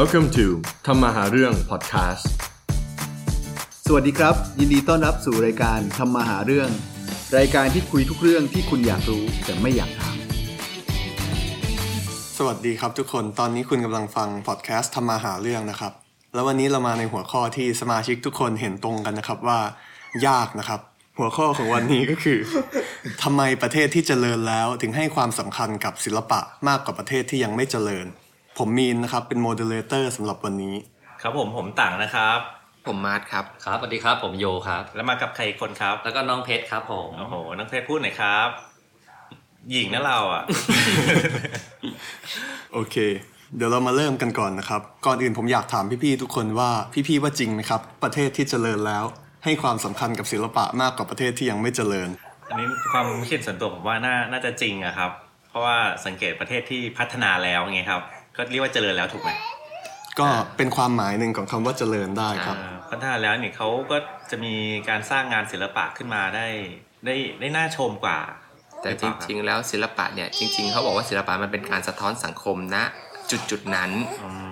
Welcome to ทำมาหาเรื่อง podcast สวัสดีครับ ยินดีต้อนรับสู่รายการทำมาหาเรื่อง รายการที่คุยทุกเรื่องที่คุณอยากรู้แต่ไม่อยากถาม สวัสดีครับทุกคนตอนนี้คุณกำลังฟังพอดแคสต์ทำมาหาเรื่องนะครับ แล้ววันนี้เรามาในหัวข้อที่สมาชิกทุกคนเห็นตรงกันนะครับว่า ยากนะครับ หัวข้อของวันนี้ก็คือทำไมประเทศที่เจริญแล้วถึงให้ความสำคัญกับศิลปะมากกว่าประเทศที่ยังไม่เจริญ ผมมีนนะครับ เป็น moderator สำหรับวันนี้ ครับผมผมต่างนะครับ ผมมาร์ทครับ ครับสวัสดีครับผมโยครับ แล้วมากับใครอีกคนครับ แล้วก็น้องเพชรครับผมโอ้โหน้องเพชรพูดหน่อยครับ หญิงนะเราอะ โอเค เดี๋ยวเรามาเริ่มกันก่อนนะครับ ก่อนอื่นผมอยากถามพี่ๆทุกคนว่าพี่ๆว่าจริงไหมครับ ประเทศที่เจริญแล้ว ให้ความสำคัญกับศิลปะมากกว่าประเทศที่ยังไม่เจริญ อันนี้ความคิดเห็นส่วนตัวผมว่าน่าน่าจะจริงอะครับ เพราะว่าสังเกตประเทศที่พัฒนาแล้วไงครับ ก็เรียกว่าเจริญแล้วถูกไหมก็เป็นความหมายหนึ่งของคำว่าเจริญได้ครับอ่าพัฒนาแล้วเนี่ยเขาก็จะมีการสร้างงานศิลปะขึ้นมาได้ได้ได้น่าชมกว่า แต่จริง ๆ แล้วศิลปะเนี่ยจริง ๆเขาบอกว่าศิลปะมันเป็นการสะท้อนสังคมณจุดจุดๆนั้น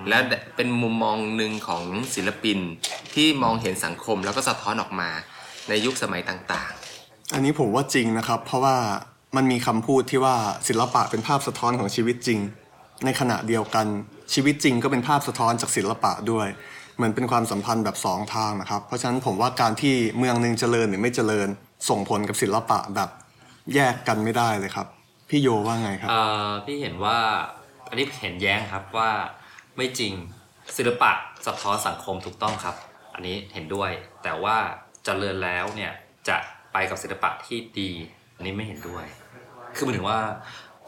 และเป็นมุมมองหนึ่งของศิลปินที่มองเห็นสังคมแล้วก็สะท้อนออกมาในยุคสมัยต่างอันนี้ผมว่าจริงนะครับ เพราะว่ามันมีคำพูดที่ว่าศิลปะเป็นภาพสะท้อนของชีวิตจริง ในขณะเดียวกันชีวิตจริงก็เป็นภาพสะท้อนจากศิลปะด้วยเหมือนเป็นความสัมพันธ์แบบสองทางนะครับ เพราะฉะนั้นผมว่าการที่เมืองหนึ่งเจริญหรือไม่เจริญ ส่งผลกับศิลปะแบบแยกกันไม่ได้เลยครับ พี่โยว่าไงครับพี่เห็นว่าอันนี้เห็นแย้งครับว่าไม่จริงศิลปะสะท้อนสังคมถูกต้องครับ อันนี้เห็นด้วย แต่ว่าเจริญแล้วเนี่ยจะไปกับศิลปะที่ดีอันนี้ไม่เห็นด้วย คือหมายถึงว่า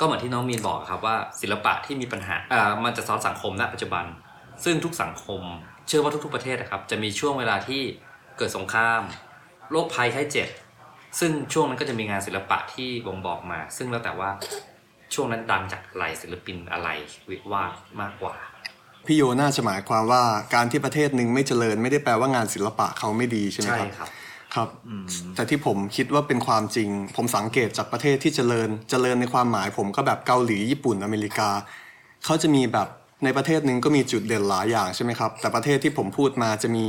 ก็เหมือนที่น้องมีนบอกครับว่าศิลปะที่มีปัญหาอ่ามันจะสะท้อนสังคมณปัจจุบัน ซึ่งทุกสังคม เชื่อว่าทุก ๆ ประเทศนะครับ จะมีช่วงเวลาที่เกิดสงครามโรคภัยไข้เจ็บซึ่งช่วงนั้นก็จะมีงานศิลปะที่บ่งบอกมา ซึ่งแล้วแต่ว่าช่วงนั้นดังจากอะไรศิลปินอะไรวิวาดมากกว่าพี่โยน่าจะหมายความว่าการที่ประเทศหนึ่งไม่เจริญไม่ได้แปลว่างานศิลปะเขาไม่ดีใช่ไหมใช่ครับครับ ครับแต่ที่ผมคิดว่าเป็นความจริง ผมสังเกตจากประเทศที่เจริญ เจริญในความหมายผมก็แบบเกาหลีญี่ปุ่นอเมริกา เขาจะมีแบบในประเทศหนึ่งก็มีจุดเด่นหลายอย่างใช่ไหมครับ แต่ประเทศที่ผมพูดมาจะมี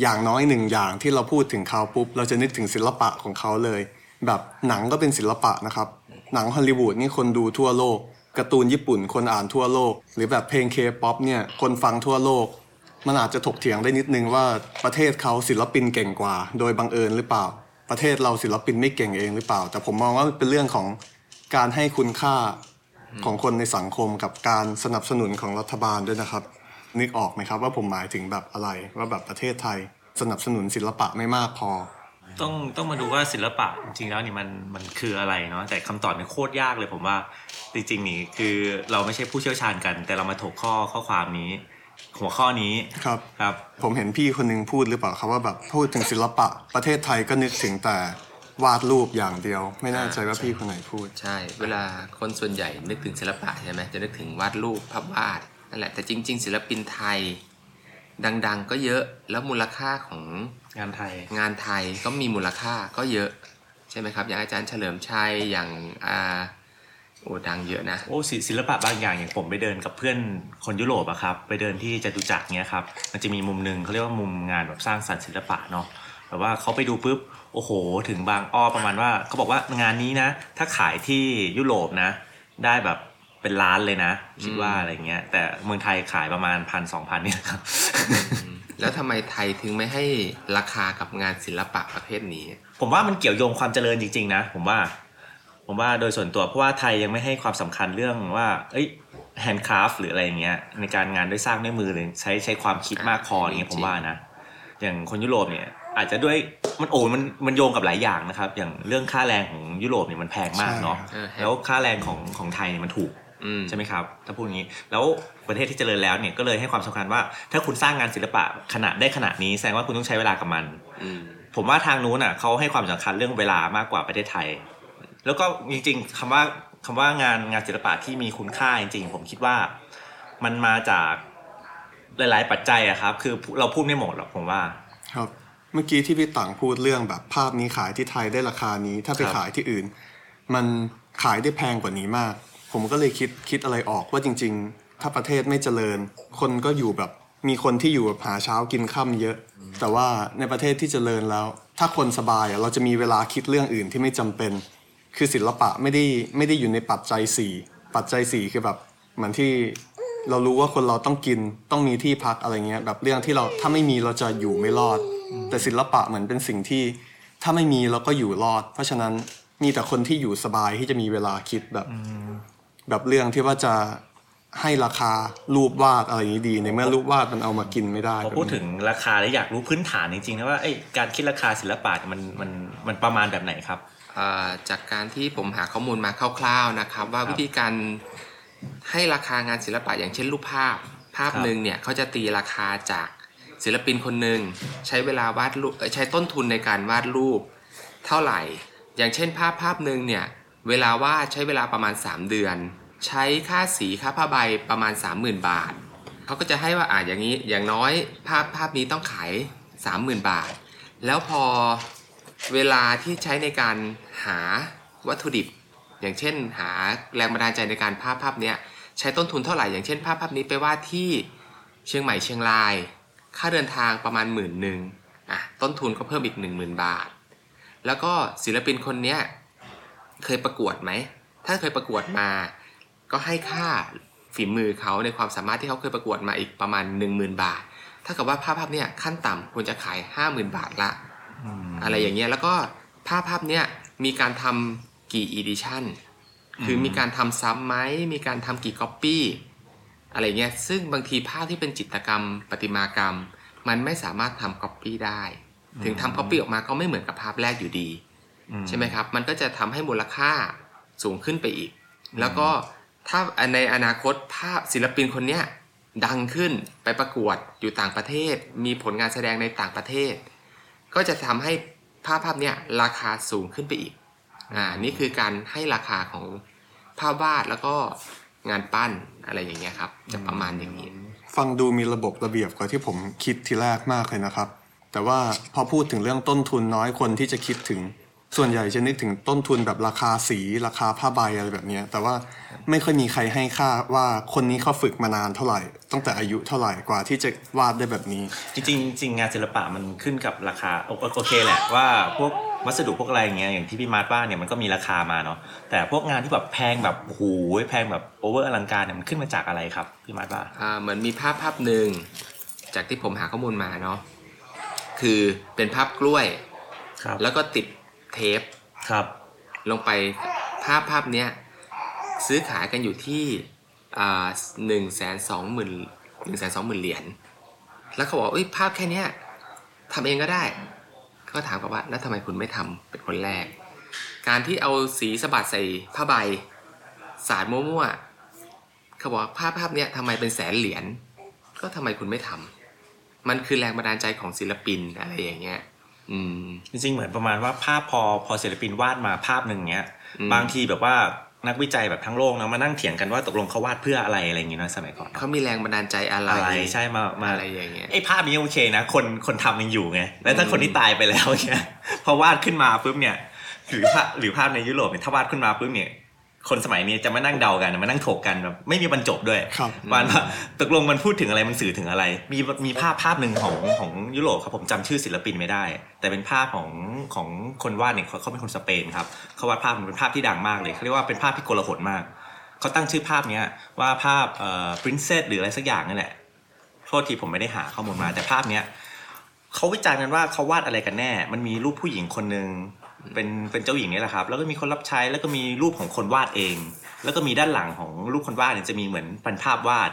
อย่างน้อยหนึ่งอย่างที่เราพูดถึงเขาปุ๊บ เราจะนึกถึงศิลปะของเขาเลย แบบหนังก็เป็นศิลปะนะครับ หนังฮอลลีวูดนี่คนดูทั่วโลกการ์ตูนญี่ปุ่นคนอ่านทั่วโลก หรือแบบเพลงเคป๊อปเนี่ยคนฟังทั่วโลก มันอาจจะถกเถียงได้นิดนึงว่าประเทศเขาศิลปินเก่งกว่า โดยบังเอิญหรือเปล่า ประเทศเราศิลปินไม่เก่งเองหรือเปล่า แต่ผมมองว่าเป็นเรื่องของการให้คุณค่าของคนในสังคมกับการสนับสนุนของรัฐบาลด้วยนะครับ นึกออกไหมครับว่าผมหมายถึงแบบอะไรว่าแบบประเทศไทยสนับสนุนศิลปะไม่มากพอ ต้องต้องมาดูว่าศิลปะจริงๆแล้วนี่มันมันคืออะไรเนาะแต่คำตอบมันโคตรยากเลยผมว่าจริงๆนี่คือเราไม่ใช่ผู้เชี่ยวชาญกัน แต่เรามาถกข้อข้อความนี้ หัวข้อนี้ครับครับ ผมเห็นพี่คนหนึงพูดหรือเปล่าครับว่าแบบพูดถึงศิลปะประเทศไทยก็นึกถึงแต่วาดรูปอย่างเดียว ไม่แน่ใจว่าพี่คนไหนพูดๆใช่ เวลาคนส่วนใหญ่นึกถึงศิลปะใช่ไหมจะนึกถึงวาดรูปภาพวาดนั่นแหละแต่จริง ๆ ศิลปินไทย ดัง ๆ ก็เยอะแล้วมูลค่าของงานไทย งานไทยก็มีมูลค่าก็เยอะ ใช่ไหมครับ อย่างอาจารย์เฉลิมชัยอย่างอ่า โอ้ดังเยอะนะโอ้ศิศิลปะบางอย่างอย่างผมไปเดินกับเพื่อนคนยุโรปอะครับ ไปเดินที่จตุจักรเนี้ยครับ มันจะมีมุมหนึ่งเขาเรียกว่ามุมงานแบบสร้างสรรค์ศิลปะเนาะแบบว่าเขาไปดูปุ๊บโอ้โห ถึงบางอ้อประมาณว่าเขาบอกว่างานนี้นะ ถ้าขายที่ยุโรปนะ ได้แบบเป็นล้านเลยนะคิดว่าอะไรเงี้ย แต่เมืองไทยขายประมาณพันสองพันเนี่ยครับแล้วทำไมไทยถึงไม่ให้ราคากับงานศิลปะประเภทนี้ ผมว่ามันเกี่ยวโยงความเจริญจริงๆนะ ผมว่า ผมว่าโดยส่วนตัวเพราะว่าไทยยังไม่ให้ความสำคัญเรื่องว่า เอ้ยแฮนด์คราฟหรืออะไรอย่างเงี้ยในการงานด้วยสร้างด้วยมือหรือใช้ใช้ความคิดมากพออย่างเงี้ยผมว่านะ อย่างคนยุโรปเนี่ย อาจจะด้วยมันโอ้มันมันโยงกับหลายอย่างนะครับ อย่างเรื่องค่าแรงของยุโรปเนี่ยมันแพงมากเนาะใช่แล้วค่าแรงของของไทยเนี่ยมันถูกอืมใช่ไหมครับถ้าพูดอย่างนี้แล้วประเทศที่เจริญแล้วเนี่ยก็เลยให้ความสำคัญว่า ถ้าคุณสร้างงานศิลปะขนาดได้ขนาดนี้แสดงว่าคุณต้องใช้เวลากับมันอืมผมว่าทางนู้นอะเขาให้ความสำคัญเรื่องเวลามากกว่าประเทศไทย แล้วก็จริงๆคำว่าคำว่างานงานศิลปะที่มีคุณค่าจริง ๆ ผมคิดว่ามันมาจากหลาย ๆ ปัจจัยอะครับ คือเราพูดไม่หมดหรอกผมว่า ครับ เมื่อกี้ที่พี่ตังพูดเรื่องแบบภาพนี้ขายที่ไทยได้ราคานี้ ถ้าไปขายที่อื่น มันขายได้แพงกว่านี้มาก ผมก็เลยคิดคิดอะไรออกว่าจริง ๆ ถ้าประเทศไม่เจริญ คนก็อยู่แบบมีคนที่อยู่แบบหาเช้ากินค่ำเยอะ แต่ว่าในประเทศที่เจริญแล้ว ถ้าคนสบายเราจะมีเวลาคิดเรื่องอื่นที่ไม่จำเป็น คือศิลปะไม่ได้ไม่ได้อยู่ในปัจจัยสี่ปัจจัยสี่คือแบบเหมือนที่เรารู้ว่าคนเราต้องกินต้องมีที่พักอะไรเงี้ยแบบเรื่องที่เราถ้าไม่มีเราจะอยู่ไม่รอด แต่ศิลปะเหมือนเป็นสิ่งที่ ถ้าไม่มีเราก็อยู่รอด เพราะฉะนั้นมีแต่คนที่อยู่สบายที่จะมีเวลาคิดแบบ แบบเรื่องที่ว่าจะให้ราคารูปวาดอะไรอย่างนี้ดี ในเมื่อรูปวาดมันเอามากินไม่ได้พอพูดถึงราคาแล้วอยากรู้พื้นฐานจริงๆนะว่าไอ้การคิดราคาศิลปะมันมันมันประมาณแบบไหนครับ จากการที่ผมหาข้อมูลมาคร่าวๆนะครับ ว่าวิธีการให้ราคางานศิลปะอย่างเช่นรูปภาพ ภาพครับหนึ่งเนี่ยเขาจะตีราคาจากศิลปินคนหนึ่งใช้เวลาวาดรูปเอ่อใช้ต้นทุนในการวาดรูป เท่าไหร่ อย่างเช่น ภาพภาพหนึ่งเนี่ยเวลาวาดใช้เวลาประมาณ 3 เดือน ใช้ค่าสีค่าผ้าใบประมาณ 30,000 บาทเขาก็จะให้ว่าอ่าอย่างนี้อย่างน้อยภาพภาพนี้ต้องขาย 30,000 บาท แล้วพอ เวลาที่ใช้ในการหาวัตถุดิบ อย่างเช่น หาแรงบันดาลใจในการภาพภาพนี้ใช้ต้นทุนเท่าไหร่อย่างเช่น ภาพภาพนี้ไปวาดที่เชียงใหม่เชียงราย ค่าเดินทางประมาณหมื่นหนึ่งอะต้นทุนก็เพิ่มอีก 1 0,000 บาท แล้วก็ศิลปินคนนี้เคยประกวดไหม ถ้าเคยประกวดมา ก็ให้ค่าฝีมือเขาในความสามารถที่เขาเคยประกวดมาอีกประมาณ 10,000 บาท ถ้ากับว่าภาพภาพเนี้ยขั้นต่ำควรจะขาย 50,000 บาทละ อะไรอย่างเงี้ยแล้วก็ภาพภาพเนี้ยมีการทำกี่ edition คือมีการทำซ้ำไหมมีการทำกี่ก๊อปปี้อะไรเงี้ยซึ่งบางทีภาพที่เป็นจิตรกรรมประติมากรรม มันไม่สามารถทำก๊อปปี้ได้ ถึงทำก๊อปปี้ออกมาก็ไม่เหมือนกับภาพแรกอยู่ดี ใช่ไหมครับ มันก็จะทำให้มูลค่าสูงขึ้นไปอีก แล้วก็ถ้าในอนาคตภาพศิลปินคนเนี้ยดังขึ้นไปประกวดอยู่ต่างประเทศ มีผลงานแสดงในต่างประเทศ ก็จะทำให้ภาพภาพเนี้ยราคาสูงขึ้นไปอีก อ่า นี่คือการให้ราคาของภาพวาดแล้วก็งานปั้นอะไรอย่างเงี้ยครับ จะประมาณอย่างนี้ ฟังดูมีระบบระเบียบกว่าที่ผมคิดทีแรกมากเลยนะครับ แต่ว่าพอพูดถึงเรื่องต้นทุนน้อยคนที่จะคิดถึง ส่วนใหญ่จะนึกถึงต้นทุนแบบราคาสีราคาผ้าใบอะไรแบบเนี้ยแต่ว่าไม่ค่อยมีใครให้ค่าว่าคนนี้เขาฝึกมานานเท่าไหร่ ตั้งแต่อายุเท่าไหร่กว่าที่จะวาดได้แบบนี้ จริงๆจริงงานศิลปะมันขึ้นกับราคาโอโอเคแหละว่าพวกวัสดุพวกอะไรอย่างเงี้ยอย่างที่พี่มาร์ทว่าเนี่ยมันก็มีราคามาเนาะแต่พวกงานที่แบบแพงแบบโอ้โหแพงแบบโอเวอร์อลังการเนี่ยมันขึ้นมาจากอะไรครับพี่มาร์ทว่าอ่าเหมือนมีภาพภาพหนึ่งจากที่ผมหาข้อมูลมาเนาะคือเป็นภาพกล้วยครับแล้วก็ติด เทปครับ ลงไปภาพภาพเนี้ยซื้อขายกันอยู่ที่อ่าหนึ่งแสนสองหมื่นหนึ่งแสนสองหมื่นเหรียญแล้วเขาบอกเอ้ยภาพแค่เนี้ยทำเองก็ได้ ก็ถามกับว่าแล้วทำไมคุณไม่ทำเป็นคนแรก การที่เอาสีสะบัดใส่ผ้าใบสาดมั่วๆเขาบอกว่าภาพภาพเนี้ยทำไมเป็นแสนเหรียญก็ทำไมคุณไม่ทำมันคือแรงบันดาลใจของศิลปินอะไรอย่างเงี้ยอืม จริงๆเหมือนประมาณว่าภาพพอพอศิลปินวาดมาภาพหนึ่งเนี้ยอืมบางทีแบบว่านักวิจัยแบบทั้งโลกนะมานั่งเถียงกันว่าตกลงเขาวาดเพื่ออะไรอะไรอย่างงี้เนอะสมัยก่อนเนอะเขามีแรงบันดาลใจอะไรอะไรใช่มามาอะไรอย่างเงี้ยไอ้ภาพนี้โอเคนะ คนคนทำยังอยู่ไงแล้วถ้าคนที่ตายไปแล้วเนี่ยพอวาดขึ้นมาปุ๊บเนี่ยหรือภาพหรือภาพในยุโรปเนี่ยถ้าวาดขึ้นมาปุ๊บเนี่ย คนสมัยนี้จะมานั่งเดากันมานั่งถกกันแบบไม่มีบรรจบด้วยครับว่าว่าตกลงมันพูดถึงอะไรมันสื่อถึงอะไร มีมีภาพภาพหนึ่งของของยุโรปครับผมจำชื่อศิลปินไม่ได้ แต่เป็นภาพของของคนวาดเนี่ยเขาเขาเป็นคนสเปนครับเขาวาดภาพมันเป็นภาพที่ดังมากเลยเขาเรียกว่าเป็นภาพที่โกลาหลมากเขาตั้งชื่อภาพเนี้ยว่าภาพเอ่อ princess หรืออะไรสักอย่างนั่นแหละโทษทีผมไม่ได้หาข้อมูลมาแต่ภาพเนี้ยเขาวิจารณ์กันว่าเขาวาดอะไรกันแน่ มันมีรูปผู้หญิงคนหนึ่ง เป็นเป็นเจ้าหญิงนี่แหละครับ แล้วก็มีคนรับใช้แล้วก็มีรูปของคนวาดเอง แล้วก็มีด้านหลังของรูปคนวาดเนี่ยจะมีเหมือนเป็นภาพวาด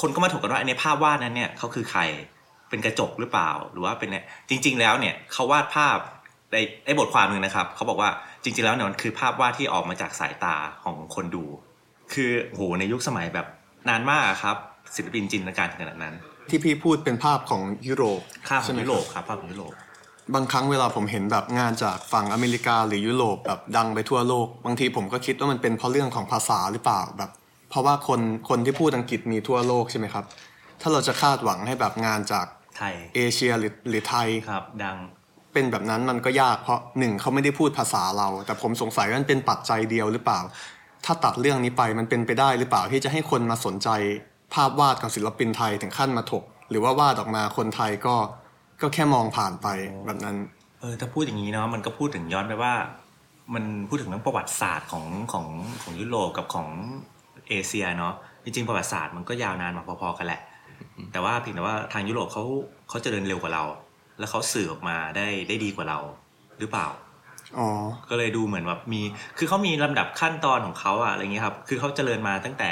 คนก็มาถกกันว่าในภาพวาดนั้นเนี่ยเขาคือใครเป็นกระจกหรือเปล่าหรือว่าเป็นเนี่ยจริง ๆ แล้วเนี่ยเขาวาดภาพในในบทความหนึ่งนะครับเขาบอกว่าจริง ๆ แล้วเนี่ยมันคือภาพวาดที่ออกมาจากสายตาของคนดู คือโหในยุคสมัยแบบนานมากอะครับศิลปินจินตนาการถึงขนาดนั้น ที่พี่พูดเป็นภาพของยุโรปภาพขอใช่งไหมยุคโรรับปครับภาพของยุโรป บางครั้งเวลาผมเห็นแบบงานจากฝั่งอเมริกาหรือยุโรปแบบดังไปทั่วโลก บางทีผมก็คิดว่ามันเป็นเพราะเรื่องของภาษาหรือเปล่าแบบ เพราะว่าคนคนที่พูดอังกฤษมีทั่วโลกใช่ไหมครับ ถ้าเราจะคาดหวังให้แบบงานจากไทยเอเชียหรือหรือไทยครับ ดังเป็นแบบนั้นมันก็ยากเพราะหนึ่งเขาไม่ได้พูดภาษาเรา แต่ผมสงสัยว่ามันเป็นปัจจัยเดียวหรือเปล่า ถ้าตัดเรื่องนี้ไปมันเป็นไปได้หรือเปล่าที่จะให้คนมาสนใจภาพวาดของศิลปินไทยถึงขั้นมาถก หรือว่าวาดออกมาคนไทยก็ ก็แค่มองผ่านไปแบบนั้น เออถ้าพูดอย่างนี้เนาะมันก็พูดถึงย้อนไปว่า มันพูดถึงเรื่องประวัติศาสตร์ของของของยุโรปกับของเอเชียเนาะจริงๆประวัติศาสตร์มันก็ยาวนานมาพอๆกันแหละ แต่ว่าเพียงแต่ว่าทางยุโรปเขาเขาเจริญเร็วกว่าเรา แล้วเขาสื่อออกมาได้ได้ดีกว่าเราหรือเปล่าอ๋อก็เลยดูเหมือนแบบมี คือเขามีลำดับขั้นตอนของเขาอะอะไรเงี้ยครับ คือเขาเจริญมาตั้งแต่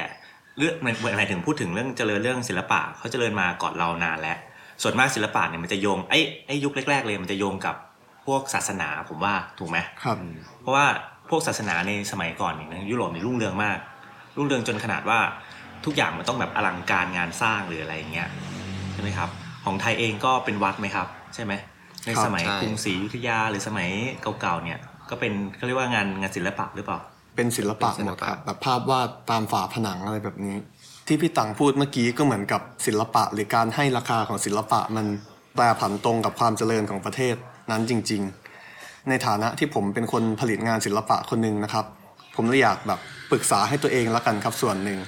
เรื่องเหมือนเหมือนอะไรถึงพูดถึงเรื่องเจริญเรื่องศิลปะเขาเจริญมาก่อนเรานานแล้ว ส่วนมากศิลปะเนี่ยมันจะโยงไอ้ไอ้ยุคแรก ๆ เลยมันจะโยงกับพวกศาสนาผมว่าถูกไหมครับ เพราะว่าพวกศาสนาในสมัยก่อนเนี่ยนะยุโรปเนี่ยรุ่งเรืองมาก รุ่งเรืองจนขนาดว่าทุกอย่างมันต้องแบบอลังการงานสร้างหรืออะไรอย่างเงี้ยใช่ไหมครับ ของไทยเองก็เป็นวัดไหมครับ ใช่ไหมในครับสมัยใช่กรุงศรีอยุธยาหรือสมัยเก่าๆเนี่ย ก็เป็นเขาเรียกว่างานงานศิลปะหรือเปล่า เป็นศิลปะเป็นศิหลมดปะครับแบบภาพวาดตามฝาผนังอะไรแบบนี้ ที่พี่ตังพูดเมื่อกี้ก็เหมือนกับศิลปะ หรือการให้ราคาของศิลปะมันแปรผันตรงกับความเจริญของประเทศนั้นจริง ๆ ในฐานะที่ผมเป็นคนผลิตงานศิลปะคนหนึ่งนะครับ ผมเลยอยากแบบปรึกษาให้ตัวเองละกันครับส่วนหนึ่ง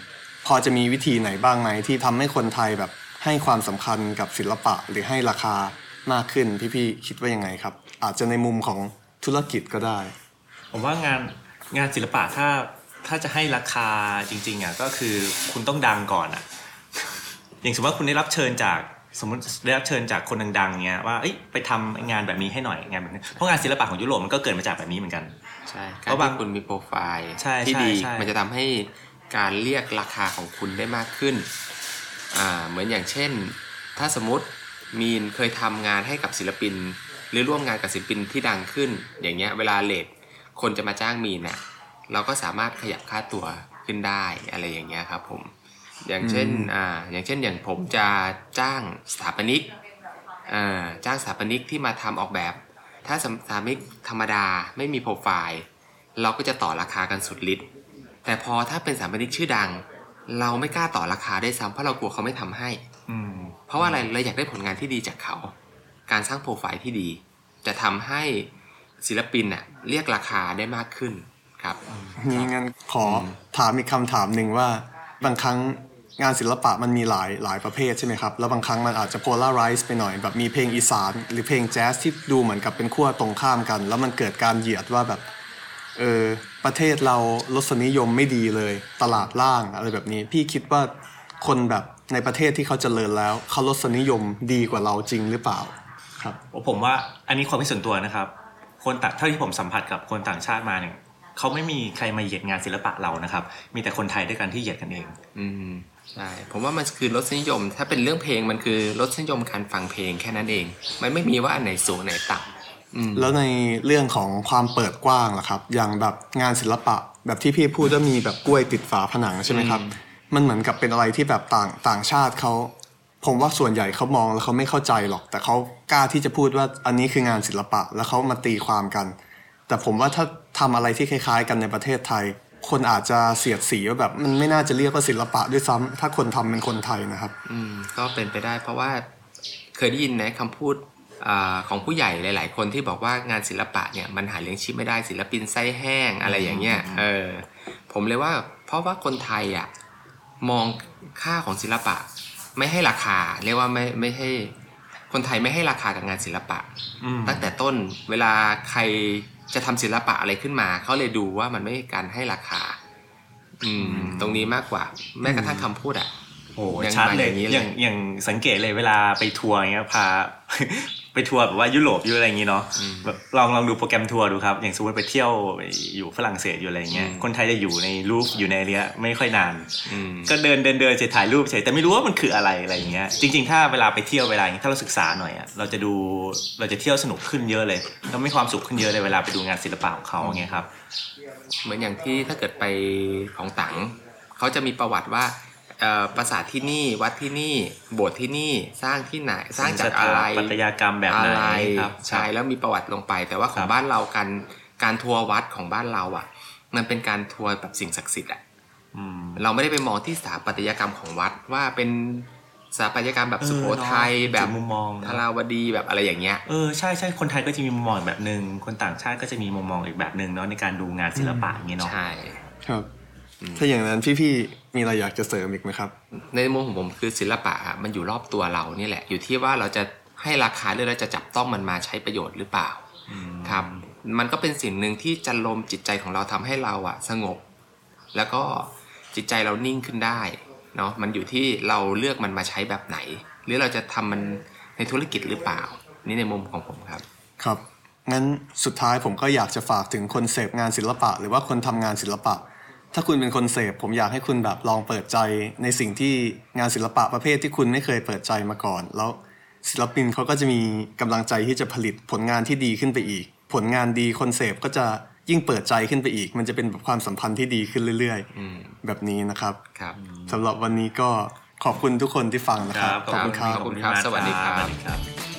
พอจะมีวิธีไหนบ้างไหมที่ทำให้คนไทยแบบให้ความสำคัญกับศิลปะหรือให้ราคามากขึ้นพี่ๆคิดว่ายังไงครับ อาจจะในมุมของธุรกิจก็ได้ ผมว่างานงานศิลปะถ้า ถ้าจะให้ราคาจริง ๆอะก็คือคุณต้องดังก่อนอะ อย่างสมมติว่าคุณได้รับเชิญจากสมมติได้รับเชิญจากคนดังๆเงี้ยว่าเอ้ยไปทำงานแบบนี้ให้หน่อยงานแบบนี้เพราะงานศิลปะของยุโรปมันก็เกิดมาจากแบบนี้เหมือนกันใช่เพการราะบางที่คุณมีโปรไฟล์ใช่ที่ใช่ดีใช่มันจะทำให้การเรียกราคาของคุณได้มากขึ้นอ่าเหมือนอย่างเช่น ถ้าสมมติมีนเคยทำงานให้กับศิลปิน หรือร่วมงานกับศิลปินที่ดังขึ้น อย่างเงี้ยเวลาเลทคนจะมาจ้างมีนน่ะ เราก็สามารถขยับค่าตัวขึ้นได้อะไรอย่างเงี้ยครับผมอย่างเช่นอ่าอย่างเช่นอย่างผมจะจ้างสถาปนิกอ่าจ้างสถาปนิกที่มาทำออกแบบ ถ้าสถาปนิกธรรมดาไม่มีโปรไฟล์เราก็จะต่อราคากันสุดฤทธิ์แต่พอถ้าเป็นสถาปนิกชื่อดัง เราไม่กล้าต่อราคาได้วยซ้ำเพราะเรากลัวเขาไม่ทำให้อืมเพราะว่าอะไรเราอยากได้ผลงานที่ดีจากเขา การสร้างโปรไฟล์ที่ดี จะทำให้ศิลปินน่ะเรียกราคาได้มากขึ้น ครับนี่งั้นขอถามอีกคำถามหนึ่งว่า บางครั้งงานศิลปะมันมีหลายหลายประเภทใช่ไหมครับ แล้วบางครั้งมันอาจจะ polarize ไปหน่อยแบบมีเพลงอีสาน หรือเพลงแจ๊สที่ดูเหมือนกับเป็นขั้วตรงข้ามกัน แล้วมันเกิดการเหยียดว่าแบบเออประเทศเรารสนิยมไม่ดีเลยตลาดล่างอะไรแบบนี้ พี่คิดว่าคนแบบในประเทศที่เขาเจริญแล้วเขารสนิยมดีกว่าเราจริงหรือเปล่าครับผมว่าอันนี้ความเป็นส่วนตัวนะครับ คนต่างเท่าที่ผมสัมผัสกับคนต่างชาติมาเนี่ย เขาไม่มีใครมาเหยียดงานศิลปะเรานะครับ มีแต่คนไทยด้วยกันที่เหยียดกันเอง อืมใช่ผมว่ามันคือรสนิยม ถ้าเป็นเรื่องเพลงมันคือรสนิยมการฟังเพลงแค่นั้นเอง มันไม่มีว่าอันไหนสูงอันไหนต่ำอืมแล้วในเรื่องของความเปิดกว้างล่ะครับ อย่างแบบงานศิลปะ แบบที่พี่พูดว่ามีแบบกล้วยติดฝาผนังใช่ไหมครับ มันเหมือนกับเป็นอะไรที่แบบต่างต่างชาติเขาผมว่าส่วนใหญ่เขามองแล้วเขาไม่เข้าใจหรอก แต่เขากล้าที่จะพูดว่าอันนี้คืองานศิลปะ แล้วเขามาตีความกัน แต่ผมว่าถ้าทำอะไรที่คล้ายๆ กันในประเทศไทย คนอาจจะเสียดสีว่าแบบ มันไม่น่าจะเรียกว่าศิลปะด้วยซ้ำถ้าคนทำเป็นคนไทยนะครับ อืมก็เป็นไปได้ เพราะว่าเคยได้ยินนะคำพูดอาของผู้ใหญ่หลาย ๆ คนที่บอกว่างานศิลปะเนี่ยมันหาเลี้ยงชีพไม่ได้ศิลปินไส้แห้งอะไรอย่างเงี้ยเออผมเลยว่าเพราะว่าคนไทยอะมองค่าของศิลปะ ไม่ให้ราคา เรียกว่าไม่ไม่ให้คนไทยไม่ให้ราคากับงานศิลปะอืมตั้งแต่ต้นเวลาใคร จะทำศิลปะอะไรขึ้นมาเขาเลยดูว่ามันไม่ใช่การให้ราคา อืม ตรงนี้มากกว่า แม้กระทั่งคำพูดอะโอ้ยังชัดมาเลอยย่างนี้เลยอย่างอย่างสังเกตเลยเวลาไปทัวร์อย่างเงี้ยพา ไปทัวร์แบบว่ายุโรปอยู่อะไรอย่างงี้เนาะแบบลองลองดูโปรแกรมทัวร์ดูครับ อย่างสมมติไปเที่ยวอยู่ฝรั่งเศสอยู่อะไรเงี้ยคนไทยจะอยู่ในรูฟอยู่ในเนี้ยไม่ค่อยนานอืมก็เดินเดินเดินเฉยถ่ายรูปเฉยแต่ไม่รู้ว่ามันคืออะไรอะไรอย่างเงี้ยจริง ๆ ถ้าเวลาไปเที่ยวเวลาอย่างเงี้ยถ้าเราศึกษาหน่อยอะเราจะดูเราจะเที่ยวสนุกขึ้นเยอะเลยแล้วมีความสุขขึ้นเยอะเลยเวลาไปดูงานศิลปะของเขาอย่างเงี้ยครับเหมือนอย่างที่ถ้าเกิดไปของตังเขาจะมีประวัติว่าเอ่อ ปราสาทที่นี่วัดที่นี่โบสถ์ที่นี่สร้างที่ไหนสร้างจากอะไรสถาปัตยกรรมแบบไหนอะไรครับใช่แล้วมีประวัติลงไป แต่ว่าขอคงรับบ้านเราการการทัวร์วัดของบ้านเราอะ มันเป็นการทัวร์แบบสิ่งศักดิ์สิทธิ์อะอืมเราไม่ได้ไปมองที่สถาปัตยกรรมของวัดว่าเป็นสถาปัตยกรรมแบบสุโขทัยเออเนอะแบบจุดมุมมองเนอะทาราวดีแบบอะไรอย่างเงี้ยเออใช่ใช่คนไทยก็จะมีมุมมองอีกแบบหนึ่งคนต่างชาติก็จะมีมุมมองอีกแบบหนึ่งเนาะในการดูงานศิลปะอย่างเงี้ยเนาะใช่ครับ ถ้าอย่างนั้นพี่ๆมีอะไรอยากจะเสริมอีกไหมครับ ในมุมของผมคือศิลปะอะมันอยู่รอบตัวเรานี่แหละ อยู่ที่ว่าเราจะให้ราคาหรือเราจะจับต้องมันมาใช้ประโยชน์หรือเปล่าครับมันก็เป็นสิ่งหนึ่งที่จะลมจิตใจของเราทำให้เราอะสงบ แล้วก็จิตใจเรานิ่งขึ้นได้เนาะมันอยู่ที่เราเลือกมันมาใช้แบบไหน หรือเราจะทำมันในธุรกิจหรือเปล่า นี่ในมุมของผมครับ ครับงั้นสุดท้ายผมก็อยากจะฝากถึงคนเสพงานศิลปะ หรือว่าคนทำงานศิลปะ ถ้าคุณเป็นคนเสพผมอยากให้คุณแบบลองเปิดใจในสิ่งที่งานศิลปะประเภทที่คุณไม่เคยเปิดใจมาก่อน แล้วศิลปินเขาก็จะมีกำลังใจที่จะผลิตผลงานที่ดีขึ้นไปอีก ผลงานดีคนเสพก็จะยิ่งเปิดใจขึ้นไปอีก มันจะเป็นแบบความสัมพันธ์ที่ดีขึ้นเรื่อยอืมๆแบบนี้นะครับครับสำหรับวันนี้ก็ขอบคุณทุกคนที่ฟังนะครับขอบคุณครับขอบคุณครับขอณมากสวัสดีครับสวัสดีครับ